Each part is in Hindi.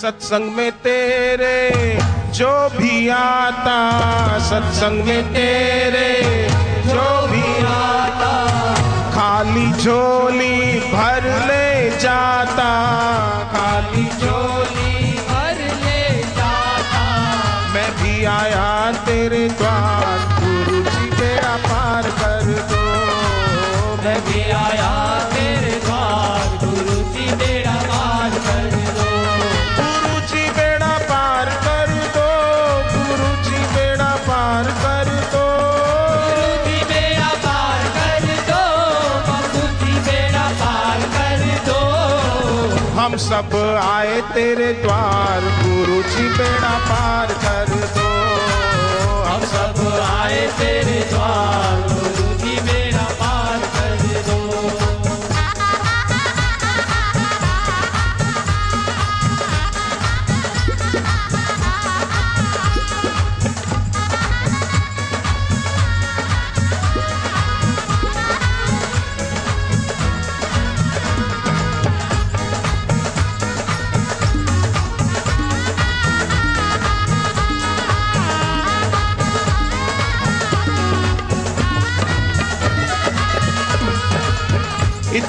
सत्संग में तेरे जो भी आता सत्संग में तेरे जो भी आता खाली झोली सब आए तेरे द्वार गुरु जी बेड़ा पार कर।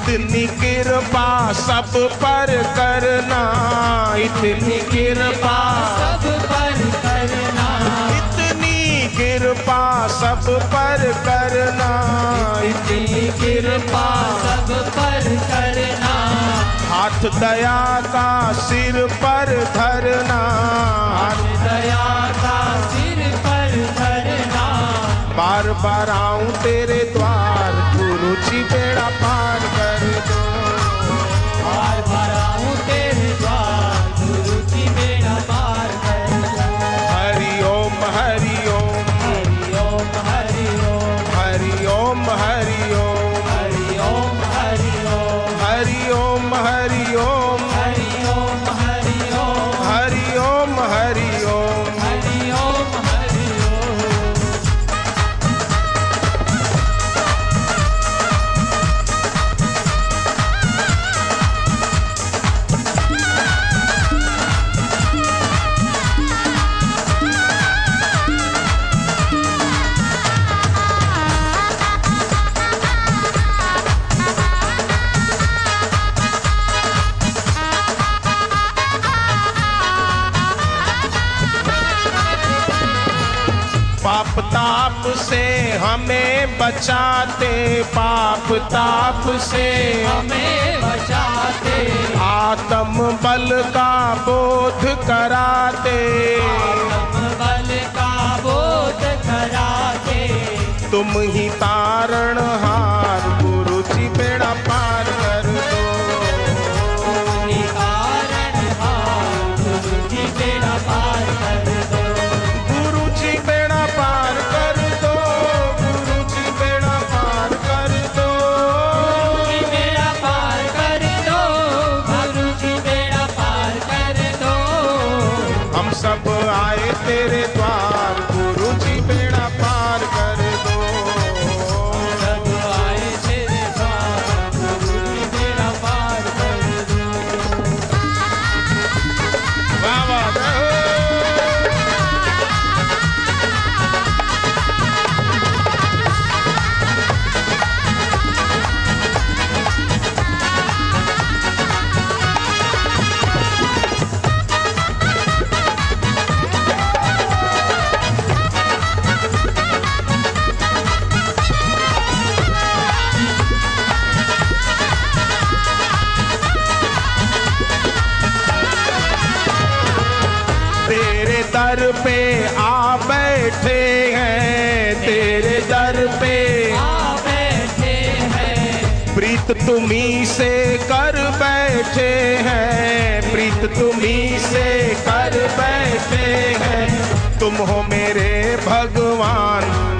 इतनी कृपा सब पर करना। इतनी कृपा सब पर करना। इतनी कृपा सब पर करना। इतनी कृपा सब पर करना। हाथ दया का सिर पर धरना। हाथ दया का सिर पर धरना। बार बार आऊँ तेरे द्वार, गुरु जी बेड़ा पाप ताप से हमें बचाते पाप ताप से हमें बचाते। आत्म बल का बोध कराते। आत्म बल का बोध कराते। तुम ही तारण हम सब आए तेरे द्वार दर पे आ बैठे हैं तेरे दर पे आ बैठे हैं। प्रीत तुम्ही से कर बैठे हैं प्रीत तुम्ही से कर बैठे हैं। तुम हो मेरे भगवान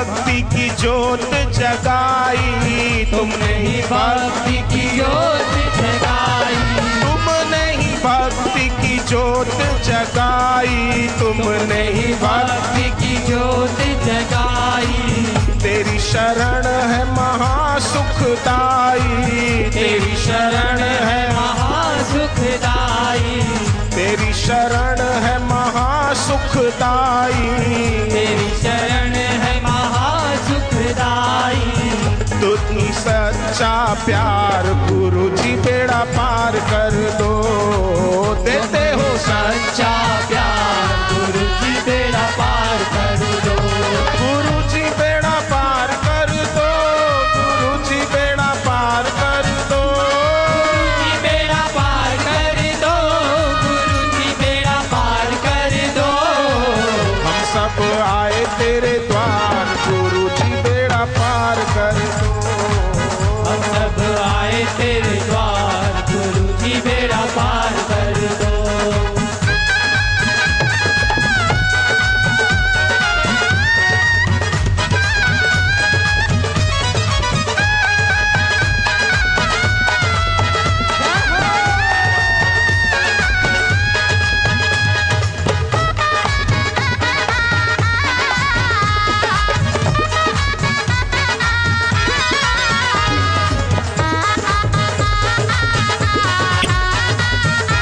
भक्ति की ज्योत जगाई। तुमने ही भक्ति की ज्योत जगाई। तुमने ही भक्ति की ज्योत जगाई। तुमने ही भक्ति की ज्योत जगाई। तेरी शरण है महासुखदाई। तेरी शरण है महासुखदाई। तेरी शरण है महासुखदाई। तेरी शरण विदाई। तो तुम सच्चा प्यार गुरु जी बेड़ा पार कर दो। देते हो सच्चा प्यार गुरु जी बेड़ा पार कर दो। गुरु जी बेड़ा पार कर दो गुरु जी बेड़ा पार कर दो। बेड़ा पार कर दो गुरु जी बेड़ा पार कर दो। हम सब आए तेरे द्वार